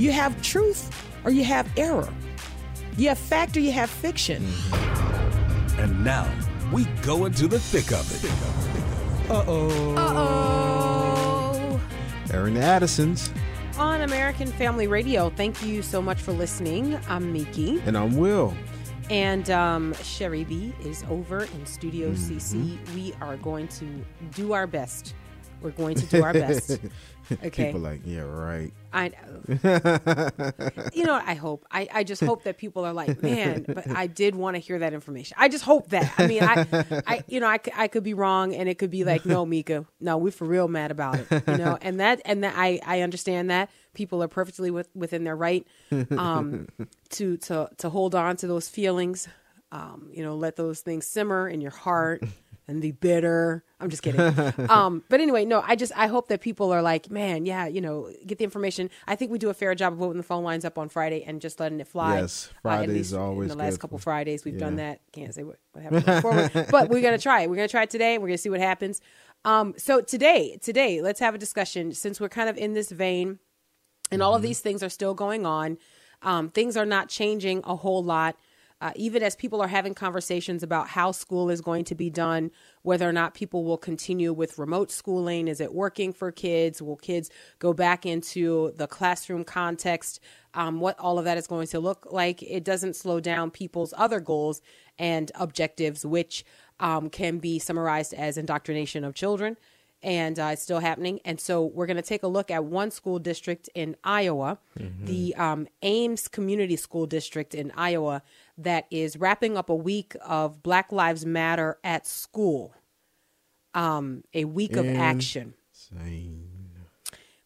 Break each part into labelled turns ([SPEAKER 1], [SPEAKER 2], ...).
[SPEAKER 1] You have truth or you have error. You have fact or you have fiction.
[SPEAKER 2] And now we go into the thick of it.
[SPEAKER 3] Uh oh.
[SPEAKER 1] Uh-oh.
[SPEAKER 3] Airing Addison's.
[SPEAKER 1] On American Family Radio, thank you so much for listening. I'm Miki.
[SPEAKER 3] And I'm Will.
[SPEAKER 1] And um, Sherry B is over in Studio CC. We are going to do our best. We're going to do our best. Okay.
[SPEAKER 3] People like, yeah, right.
[SPEAKER 1] I know. you know what? I hope. I, I just hope that people are like, man, but I did want to hear that information. I just hope that. I mean, I, I you know, I, I could be wrong and it could be like, no, Mika, no, we're for real mad about it. You know, and that, and that I, I understand that people are perfectly with, within their right um, to, to, to hold on to those feelings. Um, you know, let those things simmer in your heart and the bitter. I'm just kidding. um, but anyway, no, I just I hope that people are like, man, yeah, you know, get the information. I think we do a fair job of opening the phone lines up on Friday and just letting it fly.
[SPEAKER 3] Yes,
[SPEAKER 1] Uh,
[SPEAKER 3] Fridays
[SPEAKER 1] least
[SPEAKER 3] always
[SPEAKER 1] in the last
[SPEAKER 3] good
[SPEAKER 1] couple Fridays we've done that. Can't say what, what happened forward, but we're gonna try it. We're gonna try it today. We're gonna see what happens. Um, so today, today, let's have a discussion since we're kind of in this vein and all of these things are still going on. Um, things are not changing a whole lot. Uh, even as people are having conversations about how school is going to be done, whether or not people will continue with remote schooling, is it working for kids? Will kids go back into the classroom context? Um, what all of that is going to look like? It doesn't slow down people's other goals and objectives, which um, can be summarized as indoctrination of children and uh, it's still happening. And so we're going to take a look at one school district in Iowa, the um, Ames Community School District in Iowa, that is wrapping up a week of Black Lives Matter at school, um, a week of action.
[SPEAKER 3] Same.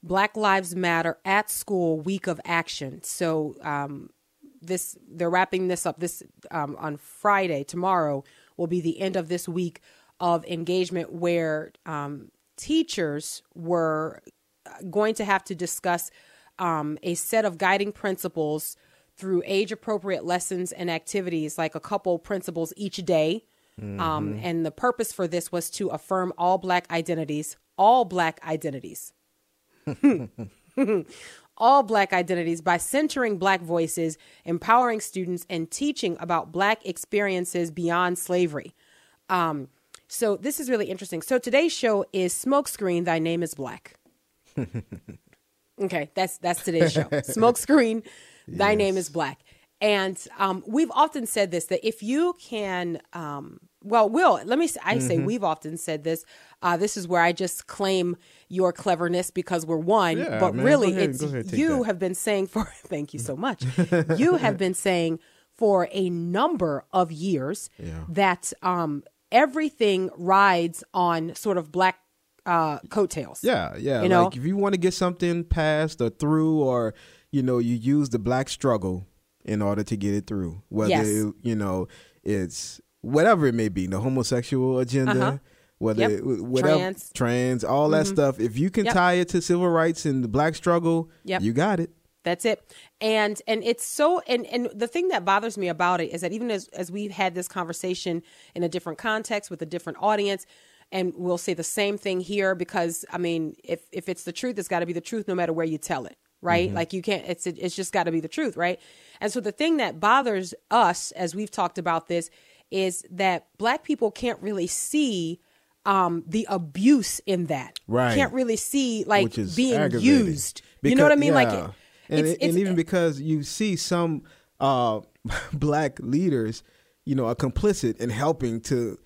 [SPEAKER 1] Black Lives Matter at school week of action. So um, this they're wrapping this up this um, on Friday. Tomorrow will be the end of this week of engagement where um, teachers were going to have to discuss um, a set of guiding principles through age appropriate lessons and activities, like a couple principles each day. Um, and the purpose for this was to affirm all black identities, all black identities all black identities by centering black voices, empowering students, and teaching about black experiences beyond slavery. Um, so this is really interesting. So today's show is Smokescreen, Thy Name is Black. okay, that's that's today's show. Smokescreen, Thy Name is Black. And um, we've often said this that if you can, um, well, Will, let me. I say
[SPEAKER 3] Mm-hmm.
[SPEAKER 1] we've often said this. Uh, this is where I just claim your cleverness because we're one,
[SPEAKER 3] Yeah,
[SPEAKER 1] but
[SPEAKER 3] man.
[SPEAKER 1] really,
[SPEAKER 3] ahead-
[SPEAKER 1] it's you
[SPEAKER 3] that.
[SPEAKER 1] have been saying for. Thank you so much. you have been saying for a number of years
[SPEAKER 3] Yeah.
[SPEAKER 1] that um, everything rides on sort of black uh, coattails.
[SPEAKER 3] Yeah, yeah.
[SPEAKER 1] You know?
[SPEAKER 3] like if you want to get something passed or through, or you know, you use the black struggle in order to get it through. Whether
[SPEAKER 1] Yes.
[SPEAKER 3] it, you know it's whatever it may be, the homosexual agenda,
[SPEAKER 1] Uh-huh.
[SPEAKER 3] whether
[SPEAKER 1] Yep.
[SPEAKER 3] it, whatever
[SPEAKER 1] Trans.
[SPEAKER 3] trans, all that stuff. If you can
[SPEAKER 1] Yep.
[SPEAKER 3] tie it to civil rights and the black struggle,
[SPEAKER 1] Yep.
[SPEAKER 3] you got it.
[SPEAKER 1] That's it. And and it's so and and the thing that bothers me about it is that even as as we've had this conversation in a different context with a different audience and we'll say the same thing here because I mean if if it's the truth it's got to be the truth no matter where you tell it, right? Like you can't it's it's just got to be the truth, right? And so the thing that bothers us as we've talked about this is that black people can't really see um the abuse in that.
[SPEAKER 3] Right.
[SPEAKER 1] Can't really see like being used. you know what I mean? Like it,
[SPEAKER 3] and,
[SPEAKER 1] it's,
[SPEAKER 3] it-
[SPEAKER 1] it's,
[SPEAKER 3] and even because you see some uh, black leaders, you know, are complicit in helping to,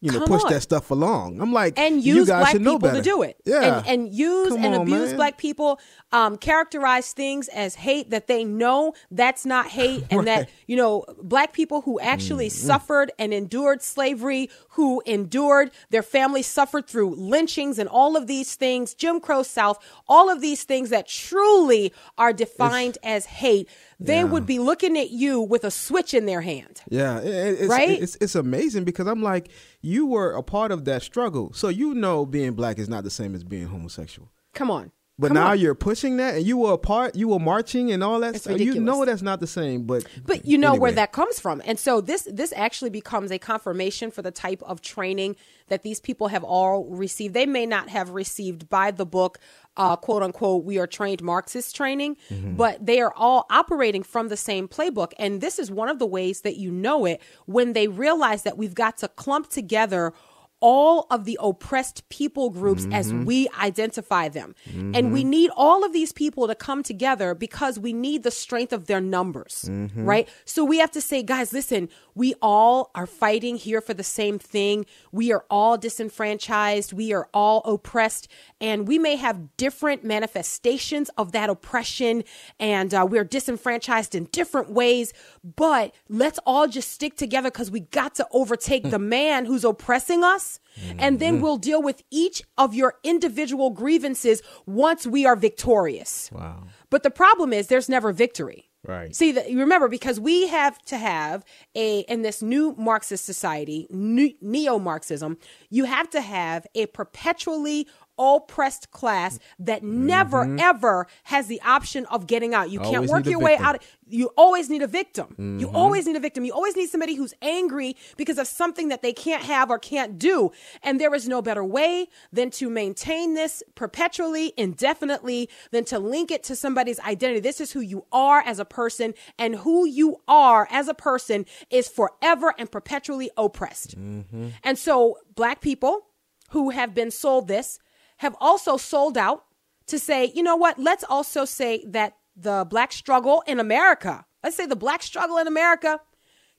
[SPEAKER 3] you know,
[SPEAKER 1] Come
[SPEAKER 3] push
[SPEAKER 1] on.
[SPEAKER 3] that stuff along. I'm like,
[SPEAKER 1] and
[SPEAKER 3] you guys
[SPEAKER 1] black
[SPEAKER 3] should know
[SPEAKER 1] people
[SPEAKER 3] better.
[SPEAKER 1] to do it.
[SPEAKER 3] Yeah,
[SPEAKER 1] And, and use
[SPEAKER 3] Come
[SPEAKER 1] and
[SPEAKER 3] on,
[SPEAKER 1] abuse
[SPEAKER 3] man.
[SPEAKER 1] black people, um, characterize things as hate that they know that's not hate, and that,
[SPEAKER 3] Right. Mm,
[SPEAKER 1] you know, black people who actually suffered and endured slavery, who endured their families suffered through lynchings and all of these things, Jim Crow South, all of these things that truly are defined as hate. They
[SPEAKER 3] Yeah.
[SPEAKER 1] would be looking at you with a switch in their hand.
[SPEAKER 3] Yeah, it- it- it's,
[SPEAKER 1] Right?
[SPEAKER 3] It's it's amazing because I'm like, you were a part of that struggle, so you know being black is not the same as being homosexual.
[SPEAKER 1] Come on.
[SPEAKER 3] But
[SPEAKER 1] Come
[SPEAKER 3] now
[SPEAKER 1] on.
[SPEAKER 3] you're pushing that, and you were a part, you were marching and all that
[SPEAKER 1] It's
[SPEAKER 3] stuff. You know that's not the same, but
[SPEAKER 1] But you know where that comes from. And so this this actually becomes a confirmation for the type of training that these people have all received. They may not have received by the book uh, quote unquote we are trained Marxist training,
[SPEAKER 3] Mm-hmm.
[SPEAKER 1] but they are all operating from the same playbook. And this is one of the ways that you know it when they realize that we've got to clump together all of the oppressed people groups as mm-hmm. we identify them. And we mm-hmm. need all of these people to come together because we need the strength of their numbers, mm-hmm. right? So we have to say, guys, listen, we all are fighting here for the same thing. We are all disenfranchised. We are all oppressed. And we may have different manifestations of that oppression and uh, we're disenfranchised in different ways, but let's all just stick together because we got to overtake the man who's oppressing us. And then mm-hmm. we'll deal with each of your individual grievances once we are victorious.
[SPEAKER 3] Wow.
[SPEAKER 1] But the problem is there's never victory.
[SPEAKER 3] Right.
[SPEAKER 1] See, that you remember because we have to have a in this new Marxist society, neo Marxism, you have to have a perpetually oppressed class that never ever has the option of getting out. You can't work your way out. You always need a victim. You always need a victim. You always need somebody who's angry because of something that they can't have or can't do. And there is no better way than to maintain this perpetually, indefinitely, than to link it to somebody's identity. This is who you are as a person, and who you are as a person is forever and perpetually oppressed. And so, black people who have been sold this have also sold out to say, you know what, let's also say that the black struggle in America, let's say the black struggle in America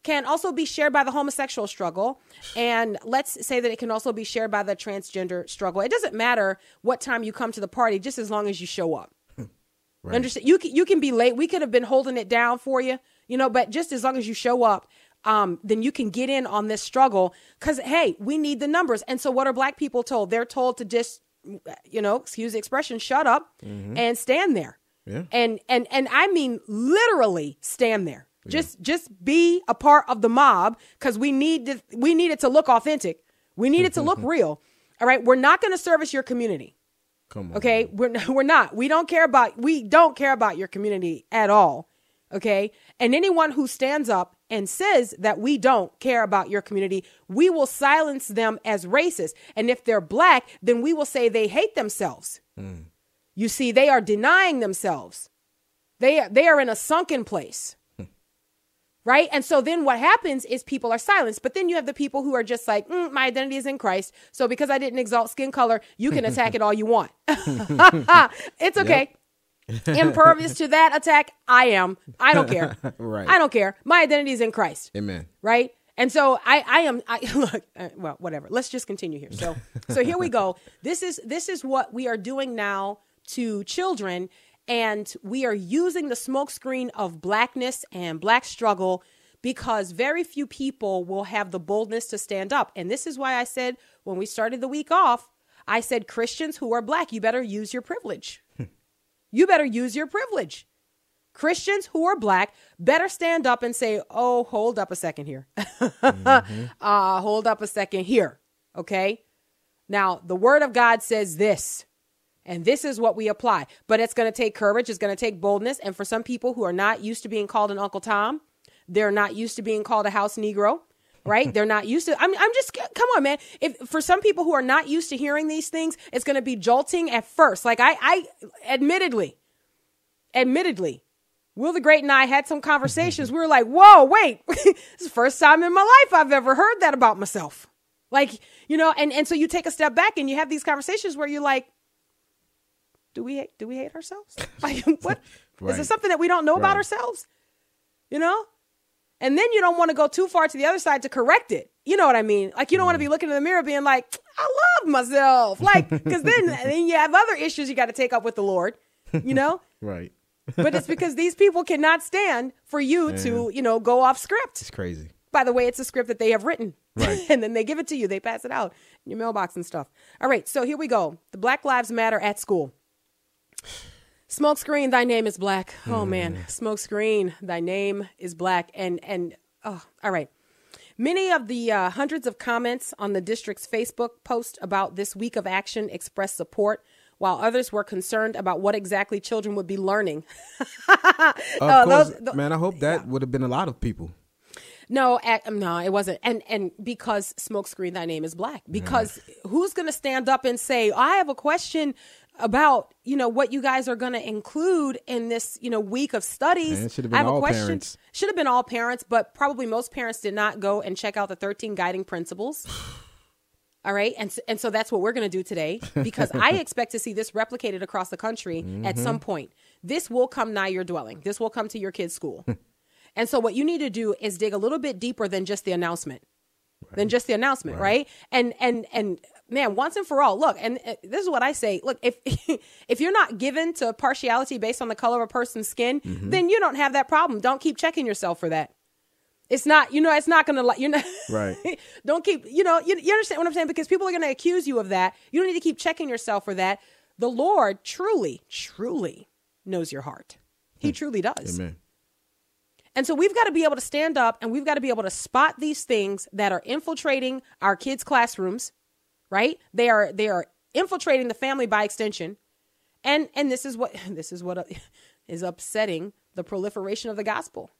[SPEAKER 1] can also be shared by the homosexual struggle. And let's say that it can also be shared by the transgender struggle. It doesn't matter what time you come to the party, just as long as you show up. Understand? You can, you can be late. We could have been holding it down for you, you know, but just as long as you show up, um, then you can get in on this struggle. Because, hey, we need the numbers. And so, what are black people told? They're told to just, you know, excuse the expression, shut up mm-hmm. and stand there.
[SPEAKER 3] Yeah.
[SPEAKER 1] And and and I mean literally stand there. Just just be a part of the mob because we need to, we need it to look authentic. We need it to look real. All right, we're not going to service your community.
[SPEAKER 3] Come on.
[SPEAKER 1] Okay, we're we're not. We don't care about we don't care about your community at all. Okay, and anyone who stands up and says that we don't care about your community, we will silence them as racist. And if they're black, then we will say they hate themselves. You see, they are denying themselves. They are, they are in a sunken place. Right? And so then what happens is people are silenced. But then you have the people who are just like, "Mm, my identity is in Christ. So because I didn't exalt skin color, you can attack it all you want. it's okay. Impervious to that attack, I am. I don't care.
[SPEAKER 3] Right.
[SPEAKER 1] I don't care. My identity is in Christ
[SPEAKER 3] Amen.
[SPEAKER 1] right? And so I, I am, I look, uh, well, whatever. Let's just continue here. So, so here we go. This is this is what we are doing now to children, and we are using the smokescreen of blackness and black struggle because very few people will have the boldness to stand up. And this is why I said when we started the week off, I said Christians who are black, you better use your privilege. You better use your privilege. Christians who are black better stand up and say, "Oh, hold up a second here. uh, hold up a second here." Okay? Now, the word of God says this. And this is what we apply. But it's going to take courage, it's going to take boldness, and for some people who are not used to being called an Uncle Tom, they're not used to being called a house negro, right? they're not used to I'm I'm just come on, man. If for some people who are not used to hearing these things, it's going to be jolting at first. Like I I admittedly admittedly, Will the Great and I had some conversations. We were like, whoa, wait, this is the first time in my life I've ever heard that about myself. Like, you know, and, and so you take a step back and you have these conversations where you're like, do we hate, do we hate ourselves? Like, what is
[SPEAKER 3] Right.
[SPEAKER 1] there something that we don't know about ourselves? You know? And then you don't want to go too far to the other side to correct it. You know what I mean? Like you don't want to be mm. looking in the mirror being like, I love myself. Like, because then, then you have other issues you got to take up with the Lord, you know?
[SPEAKER 3] Right.
[SPEAKER 1] but it's because these people cannot stand for you to, you know, go off script.
[SPEAKER 3] It's crazy.
[SPEAKER 1] By the way, it's a script that they have written.
[SPEAKER 3] Right.
[SPEAKER 1] and then they give it to you. They pass it out in your mailbox and stuff. All right, so here we go. The Black Lives Matter at school. Smokescreen, thy name is black. Oh
[SPEAKER 3] Hmm.
[SPEAKER 1] man, smokescreen, thy name is black. And and oh, all right. Many of the uh, hundreds of comments on the district's Facebook post about this week of action expressed support, while others were concerned about what exactly children would be learning.
[SPEAKER 3] Of
[SPEAKER 1] Uh,
[SPEAKER 3] course,
[SPEAKER 1] those- th-
[SPEAKER 3] man. I hope that would have been a lot of people.
[SPEAKER 1] No, no, it wasn't. And and because smokescreen, thy name is black. Because who's going to stand up and say, "I have a question about you know what you guys are going to include in this you know week of studies"?
[SPEAKER 3] Man, it should have
[SPEAKER 1] I
[SPEAKER 3] been
[SPEAKER 1] have a question.
[SPEAKER 3] parents.
[SPEAKER 1] Should have been all parents, but probably most parents did not go and check out the thirteen guiding principles. All right, and so, and so that's what we're going to do today because I expect to see this replicated across the country at
[SPEAKER 3] Mm-hmm.
[SPEAKER 1] some point. This will come nigh your dwelling. This will come to your kid's school. and so what you need to do is dig a little bit deeper than just the announcement. Than just the announcement, right. And and and man, once and for all, look, and uh, this is what I say. Look, if if you're not given to partiality based on the color of a person's skin,
[SPEAKER 3] Mm-hmm.
[SPEAKER 1] then you don't have that problem. Don't keep checking yourself for that. It's not, you know, it's not gonna like you're not
[SPEAKER 3] Right.
[SPEAKER 1] don't keep, you know, you, you understand what I'm saying? Because people are gonna accuse you of that. You don't need to keep checking yourself for that. The Lord truly, truly knows your heart. He truly does.
[SPEAKER 3] Hmm. Amen.
[SPEAKER 1] And so we've got to be able to stand up and we've got to be able to spot these things that are infiltrating our kids' classrooms, right? They are they are infiltrating the family by extension. And and this is what this is what is upsetting the proliferation of the gospel.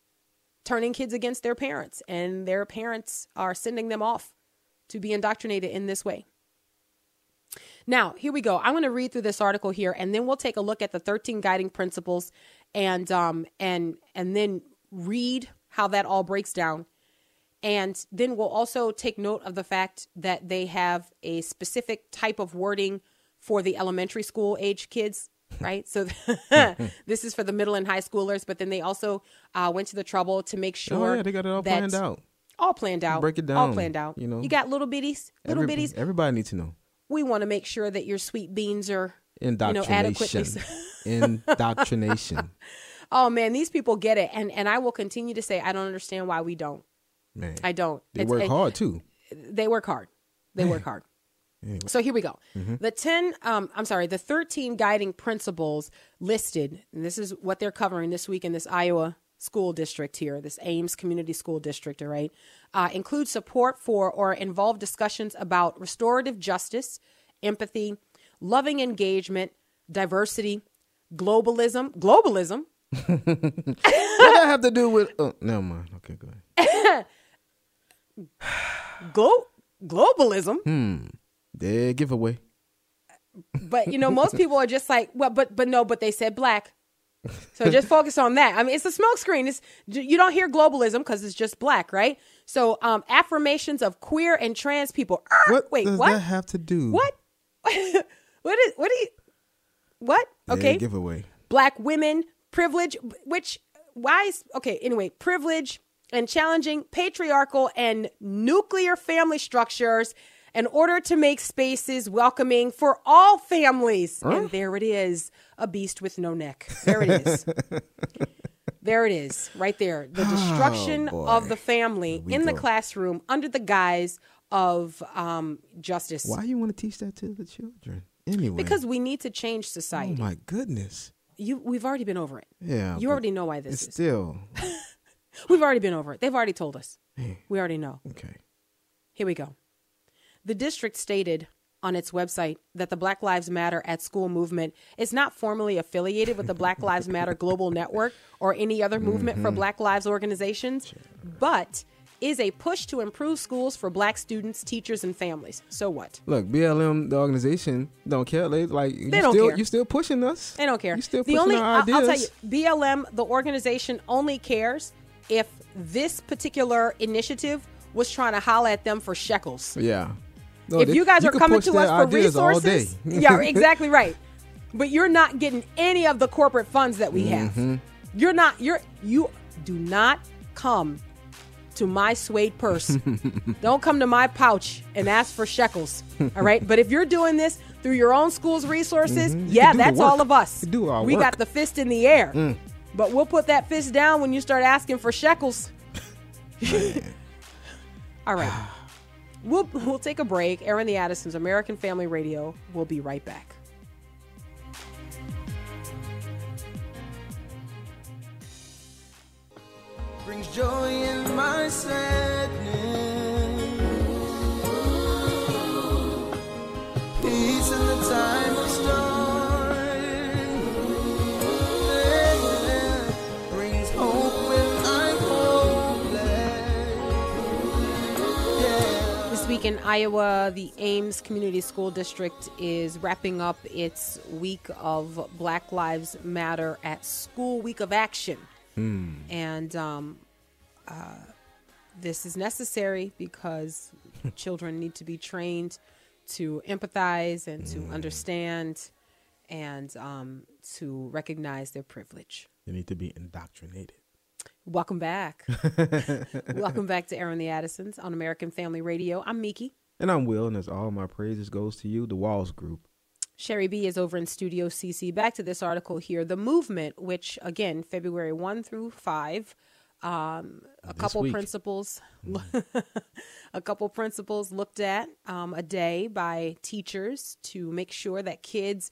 [SPEAKER 1] Turning kids against their parents and their parents are sending them off to be indoctrinated in this way. Now, here we go. I'm going to read through this article here, and then we'll take a look at the 13 guiding principles, and um, and and then read how that all breaks down, and then we'll also take note of the fact that they have a specific type of wording for the elementary school age kids. Right, so this is for the middle and high schoolers, but then they also uh, went to the trouble to make sure
[SPEAKER 3] Oh yeah, they got it all planned out.
[SPEAKER 1] all planned out.
[SPEAKER 3] Break it down.
[SPEAKER 1] All planned out.
[SPEAKER 3] you know.
[SPEAKER 1] you got little bitties, little
[SPEAKER 3] Every-
[SPEAKER 1] bitties.
[SPEAKER 3] Everybody needs to know.
[SPEAKER 1] We want to make sure that your sweet beans are, you know,
[SPEAKER 3] Indoctrination. Indoctrination.
[SPEAKER 1] oh man, these people get it, and and I will continue to say I don't understand why we don't.
[SPEAKER 3] Man.
[SPEAKER 1] I don't.
[SPEAKER 3] They
[SPEAKER 1] It's-
[SPEAKER 3] work hard too.
[SPEAKER 1] They work hard. They work hard. So here we go. The 10, um, I'm sorry, the 13 guiding principles listed, and this is what they're covering this week in this Iowa school district here, this Ames Community School District, all right, uh, include support for or involve discussions about restorative justice, empathy, loving engagement, diversity, globalism, globalism,
[SPEAKER 3] what does that have to do with? Oh, never mind. Okay, go ahead.
[SPEAKER 1] glo- globalism.
[SPEAKER 3] Hmm. Dead giveaway.
[SPEAKER 1] But you know, most people are just like, well, but but no, but they said black. So just focus on that. I mean, it's a smokescreen. It's you don't hear globalism because it's just black, right? So um, affirmations of queer and trans people. Er,
[SPEAKER 3] What
[SPEAKER 1] wait,
[SPEAKER 3] does
[SPEAKER 1] what?
[SPEAKER 3] that have to do?
[SPEAKER 1] what? what is? What do you? What?
[SPEAKER 3] Dead
[SPEAKER 1] Okay,
[SPEAKER 3] giveaway.
[SPEAKER 1] black women privilege, which why? Is, okay, anyway, privilege and challenging patriarchal and nuclear family structures in order to make spaces welcoming for all families. And there it is, a beast with no neck. There it is. there it is, right there. The destruction
[SPEAKER 3] Oh,
[SPEAKER 1] of the family in the classroom under the guise of um, justice.
[SPEAKER 3] Why do you want to teach that to the children? Anyway.
[SPEAKER 1] Because we need to change society.
[SPEAKER 3] oh
[SPEAKER 1] society.
[SPEAKER 3] my goodness.
[SPEAKER 1] you, we've already been over it.
[SPEAKER 3] Yeah.
[SPEAKER 1] You already know why this
[SPEAKER 3] It's
[SPEAKER 1] is.
[SPEAKER 3] still
[SPEAKER 1] We've already been over it. They've already told us. We already know.
[SPEAKER 3] okay.
[SPEAKER 1] Here we go. The district stated on its website that the Black Lives Matter at School movement is not formally affiliated with the Black Lives Matter Global Network or any other movement for mm-hmm. Black Lives organizations, but is a push to improve schools for black students, teachers, and families. So what?
[SPEAKER 3] Look, BLM, the organization, don't care. They like you
[SPEAKER 1] don't
[SPEAKER 3] still
[SPEAKER 1] care.
[SPEAKER 3] you still pushing us.
[SPEAKER 1] They don't care.
[SPEAKER 3] You still
[SPEAKER 1] the
[SPEAKER 3] pushing
[SPEAKER 1] only
[SPEAKER 3] our
[SPEAKER 1] I'll,
[SPEAKER 3] ideas.
[SPEAKER 1] I'll tell you, BLM, the organization, only cares if this particular initiative was trying to holler at them for shekels.
[SPEAKER 3] Yeah. No,
[SPEAKER 1] if
[SPEAKER 3] they-
[SPEAKER 1] you guys are coming to us for resources, yeah, exactly right. But you're not getting any of the corporate funds that we have.
[SPEAKER 3] Mm-hmm.
[SPEAKER 1] You're not. You're you do not come to my suede purse. Don't come to my pouch and ask for shekels. All right. But if you're doing this through your own school's resources,
[SPEAKER 3] Mhm.
[SPEAKER 1] Yeah,
[SPEAKER 3] can do the
[SPEAKER 1] that's all of us.
[SPEAKER 3] Do our
[SPEAKER 1] we
[SPEAKER 3] work. Mm.
[SPEAKER 1] got the fist in the air. But we'll put that fist down when you start asking for shekels. All right. We'll, we'll take a break. Airing the Addisons, American Family Radio. We'll be right back.
[SPEAKER 4] Brings joy in my. In
[SPEAKER 1] Iowa, the Ames Community School District is wrapping up its week of Black Lives Matter at School Week of Action. And um, uh, this is necessary because children need to be trained to empathize and to understand and um, to recognize their privilege.
[SPEAKER 3] They need to be indoctrinated.
[SPEAKER 1] Welcome back. Welcome back to Airing the Addisons on American Family Radio. I'm Miki.
[SPEAKER 3] And I'm Will, and as all my praises goes to you, the Walls Group.
[SPEAKER 1] Sherry B is over in Studio CC. Back to this article here. The movement, which again, February 1 through 5, um, a
[SPEAKER 3] This
[SPEAKER 1] couple
[SPEAKER 3] week.
[SPEAKER 1] principles, a couple principles looked at um, a day by teachers to make sure that kids,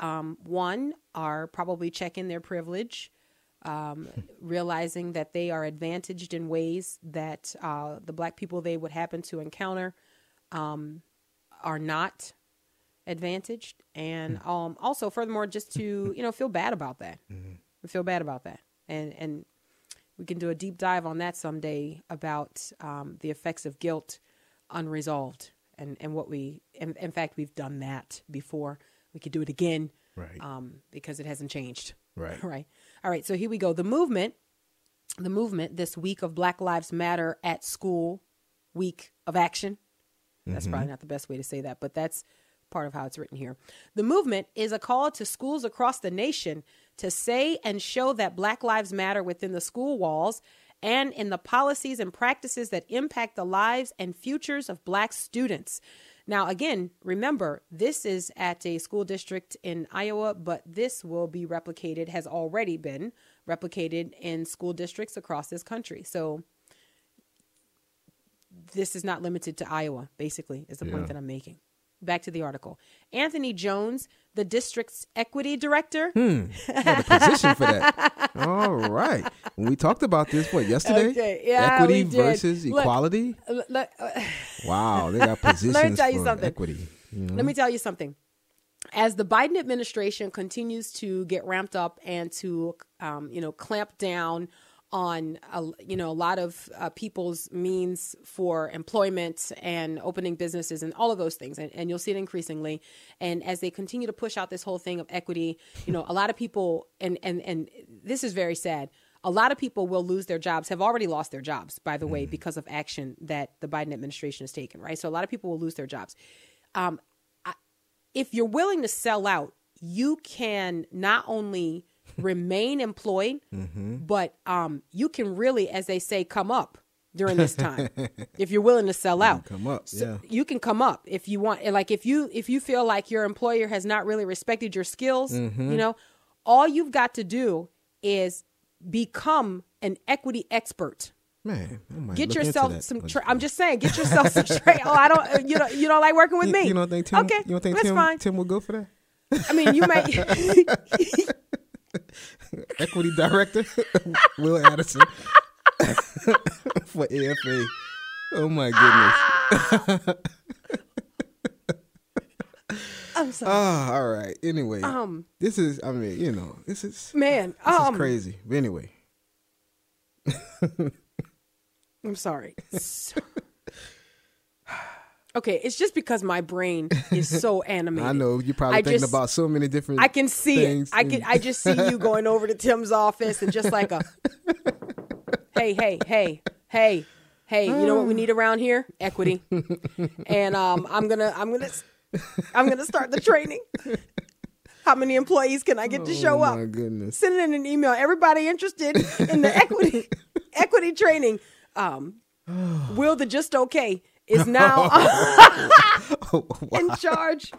[SPEAKER 1] um, one, are probably checking their privilege, um, realizing that they are advantaged in ways that uh, the black people they would happen to encounter um, are not advantaged. And um also furthermore just to you know feel bad about that. Feel bad about that. And and we can do a deep dive on that someday about um, the effects of guilt unresolved and and what we in, in fact we've done that before. We could do it again
[SPEAKER 3] Right.
[SPEAKER 1] um because it hasn't changed
[SPEAKER 3] Right.
[SPEAKER 1] right all right so here we go the movement the movement this week of black lives matter at school week of action that's mm-hmm. probably not the best way to say that, but that's part of how it's written here. The movement is a call to schools across the nation to say and show that Black Lives Matter within the school walls and in the policies and practices that impact the lives and futures of Black students. Now, again, remember, this is at a school district in Iowa, but this will be replicated, has already been replicated in school districts across this country. So, this is not limited to Iowa, basically, is the point that I'm making. Back to the article. Anthony Jones, the district's equity director. Hmm.
[SPEAKER 3] Got a position for that. All right. When we talked about this, what, yesterday?
[SPEAKER 1] Okay, yeah,
[SPEAKER 3] Equity versus
[SPEAKER 1] Look,
[SPEAKER 3] equality?
[SPEAKER 1] L- l- uh,
[SPEAKER 3] Wow, they got positions
[SPEAKER 1] tell you
[SPEAKER 3] for
[SPEAKER 1] something.
[SPEAKER 3] equity. you know?
[SPEAKER 1] Let me tell you something. As the Biden administration continues to get ramped up and to, um, you know, clamp down on, a, you know, a lot of uh, people's means for employment and opening businesses and all of those things, and, and you'll see it increasingly. And as they continue to push out this whole thing of equity, you know, a lot of people, and and and this is very sad. A lot of people will lose their jobs, have already lost their jobs, by the way, because of action that the Biden administration has taken, right? So a lot of people will lose their jobs. Um, if you're willing to sell out, you can not only remain employed, but um, you can really, as they say, come up during this time. if you're willing to sell out,
[SPEAKER 3] come up,
[SPEAKER 1] So
[SPEAKER 3] yeah.
[SPEAKER 1] you can come up if you want. Like if you if you feel like your employer has not really respected your skills,
[SPEAKER 3] Mm-hmm.
[SPEAKER 1] you know, all you've got to do is become an equity expert
[SPEAKER 3] Man,
[SPEAKER 1] get yourself some. Tra- I'm just saying, get yourself some. Oh, I don't. You don't. You don't like working with
[SPEAKER 3] You-
[SPEAKER 1] me.
[SPEAKER 3] You don't think Tim?
[SPEAKER 1] Okay,
[SPEAKER 3] you don't think
[SPEAKER 1] that's
[SPEAKER 3] Tim?
[SPEAKER 1] fine.
[SPEAKER 3] Tim will go for that?
[SPEAKER 1] I mean, you might.
[SPEAKER 3] Equity director, Will Addison for AFA. Oh my goodness.
[SPEAKER 1] I'm sorry,
[SPEAKER 3] Ah, all right. Anyway,
[SPEAKER 1] Um,
[SPEAKER 3] this is. I mean, you know, this is.
[SPEAKER 1] man.
[SPEAKER 3] This
[SPEAKER 1] Um,
[SPEAKER 3] is crazy. But anyway,
[SPEAKER 1] I'm sorry. So- okay, it's just because my brain is so animated.
[SPEAKER 3] I know you're probably
[SPEAKER 1] I
[SPEAKER 3] thinking
[SPEAKER 1] just-
[SPEAKER 3] about so many different.
[SPEAKER 1] I can see
[SPEAKER 3] things
[SPEAKER 1] it. I can. I just see you going over to Tim's office and just like a, hey, hey, hey, hey, hey. You know what we need around here? Equity. And um, I'm gonna, I'm gonna, I'm gonna start the training. How many employees can I get to show
[SPEAKER 3] oh
[SPEAKER 1] up?
[SPEAKER 3] my goodness.
[SPEAKER 1] Send in an email. Everybody interested in the equity equity training. Um, Will the just okay is now
[SPEAKER 3] Oh,
[SPEAKER 1] in charge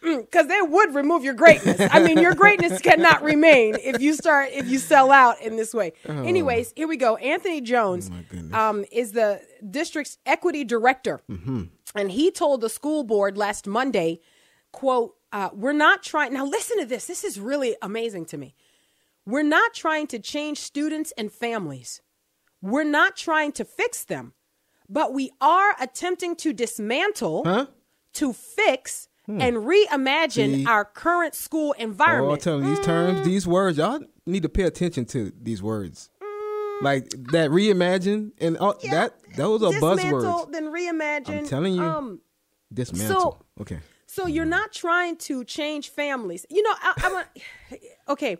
[SPEAKER 1] because they would remove your greatness. I mean, your greatness cannot remain if you start if you sell out in this way. Anyways, here we go. Anthony Jones
[SPEAKER 3] Oh,
[SPEAKER 1] um, is the district's equity director,
[SPEAKER 3] Mm-hmm.
[SPEAKER 1] and he told the school board last Monday, "quote uh, We're not trying now. Listen to this. This is really amazing to me. We're not trying to change students and families." we're not trying to fix them, but we are attempting to dismantle,
[SPEAKER 3] Huh?
[SPEAKER 1] to fix, and reimagine
[SPEAKER 3] See?
[SPEAKER 1] our current school
[SPEAKER 3] Oh,
[SPEAKER 1] environment.
[SPEAKER 3] I'm telling you, these terms, these words, y'all need to pay attention to these words. Like that reimagine and all, that those are
[SPEAKER 1] dismantle,
[SPEAKER 3] buzzwords.
[SPEAKER 1] then reimagine.
[SPEAKER 3] I'm telling you.
[SPEAKER 1] Um,
[SPEAKER 3] Dismantle. okay.
[SPEAKER 1] So you're not trying to change families. You know, I, I want. Okay,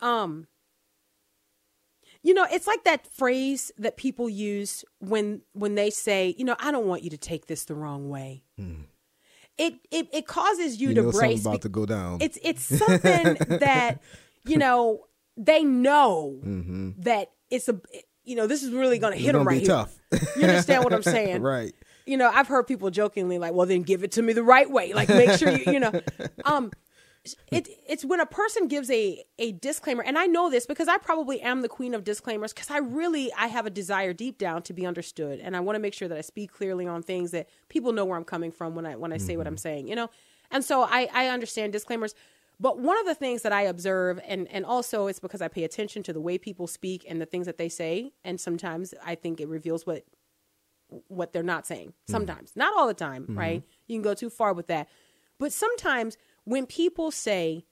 [SPEAKER 1] um, you know, it's like that phrase that people use when when they say, you know, I don't want you to take this the wrong way. It, it it causes you,
[SPEAKER 3] Hmm. You
[SPEAKER 1] to
[SPEAKER 3] know
[SPEAKER 1] brace.
[SPEAKER 3] something about to go down.
[SPEAKER 1] It's it's something that you know they know that it's a you know this is really going to hit
[SPEAKER 3] Mm-hmm.
[SPEAKER 1] them right
[SPEAKER 3] be
[SPEAKER 1] here.
[SPEAKER 3] tough.
[SPEAKER 1] You understand what I'm saying?
[SPEAKER 3] right.
[SPEAKER 1] you know, I've heard people jokingly like, "Well, then give it to me the right way." Like, make sure you, you know, um, it it's when a person gives a a disclaimer, and I know this because I probably am the queen of disclaimers because I really I have a desire deep down to be understood, and I want to make sure that I speak clearly on things that people know where I'm coming from when I when I say what I'm mm-hmm. saying, you know, and so I I understand disclaimers. But one of the things that I observe, and, and also it's because I pay attention to the way people speak and the things that they say, and sometimes I think it reveals what what they're not saying mm-hmm. sometimes not all the time mm-hmm. right? You can go too far with that. But sometimes when people say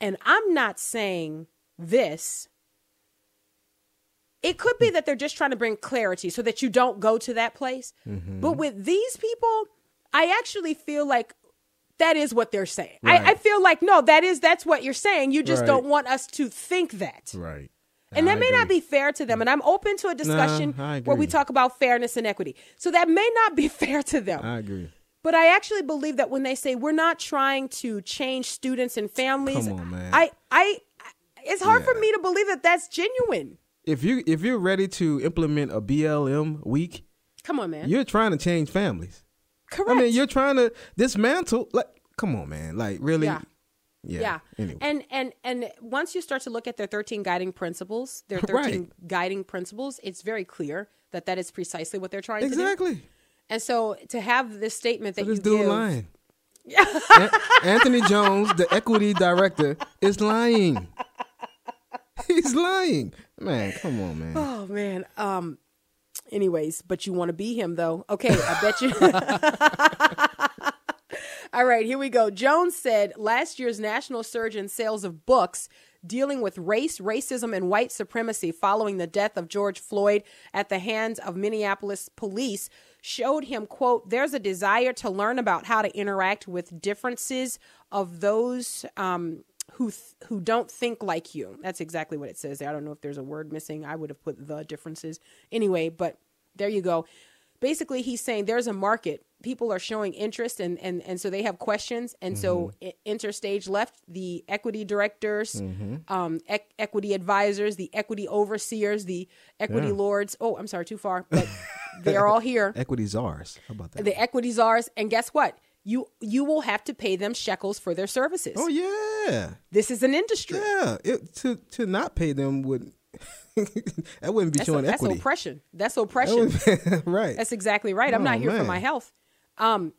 [SPEAKER 1] and i'm not saying this it could be that they're just trying to bring clarity so that you don't go to that place mm-hmm. but with these people i actually feel like that is what they're saying
[SPEAKER 3] Right.
[SPEAKER 1] I, I feel like no that is that's what you're saying you just
[SPEAKER 3] Right.
[SPEAKER 1] don't want us to think that
[SPEAKER 3] Right.
[SPEAKER 1] and that
[SPEAKER 3] I
[SPEAKER 1] may not be fair to them. And I'm open to a discussion
[SPEAKER 3] I
[SPEAKER 1] where we talk about fairness and equity. So that may not be fair to them.
[SPEAKER 3] I agree.
[SPEAKER 1] But I actually believe that when they say we're not trying to change students and families,
[SPEAKER 3] on.
[SPEAKER 1] I, I, it's hard for me to believe that that's genuine.
[SPEAKER 3] If you if you're ready to implement a BLM week,
[SPEAKER 1] Come on, man.
[SPEAKER 3] you're trying to change families.
[SPEAKER 1] Correct.
[SPEAKER 3] I mean, you're trying to dismantle. Like, come on, man. Like, really?
[SPEAKER 1] Yeah.
[SPEAKER 3] Yeah.
[SPEAKER 1] yeah.
[SPEAKER 3] Anyway.
[SPEAKER 1] And and and once you start to look at their 13 guiding principles, their 13
[SPEAKER 3] Right.
[SPEAKER 1] guiding principles, it's very clear that that is precisely what they're trying to do.
[SPEAKER 3] exactly.
[SPEAKER 1] And so to have this statement that
[SPEAKER 3] So this
[SPEAKER 1] you
[SPEAKER 3] dude
[SPEAKER 1] give,
[SPEAKER 3] lying. An- Anthony Jones, the equity director, is lying. He's lying. Man, come on, man.
[SPEAKER 1] Oh man. Um anyways, but you want to be him though. Okay, I bet you All right, here we go. Jones said last year's national surge in sales of books dealing with race, racism, and white supremacy following the death of George Floyd at the hands of Minneapolis police showed him, quote, there's a desire to learn about how to interact with differences of those um, who th- who don't think like you. That's exactly what it says there. I don't know if there's a word missing. I would have put the differences anyway, but there you go. Basically, he's saying there's a market. People are showing interest, and and and so they have questions, and so Interstage left the equity directors, um, ec- equity advisors, the equity overseers, the equity
[SPEAKER 3] Yeah.
[SPEAKER 1] lords. Oh, I'm sorry, too far, but they're all here
[SPEAKER 3] Equity czars. How about that?
[SPEAKER 1] the equity czars and guess what you you will have to pay them shekels for their services
[SPEAKER 3] oh yeah,
[SPEAKER 1] this is an industry
[SPEAKER 3] yeah. It, to to not pay them would that wouldn't be
[SPEAKER 1] that's,
[SPEAKER 3] showing
[SPEAKER 1] that's
[SPEAKER 3] equity.
[SPEAKER 1] oppression that's oppression
[SPEAKER 3] wouldn't- right.
[SPEAKER 1] that's exactly right i'm
[SPEAKER 3] Oh,
[SPEAKER 1] not here for my health um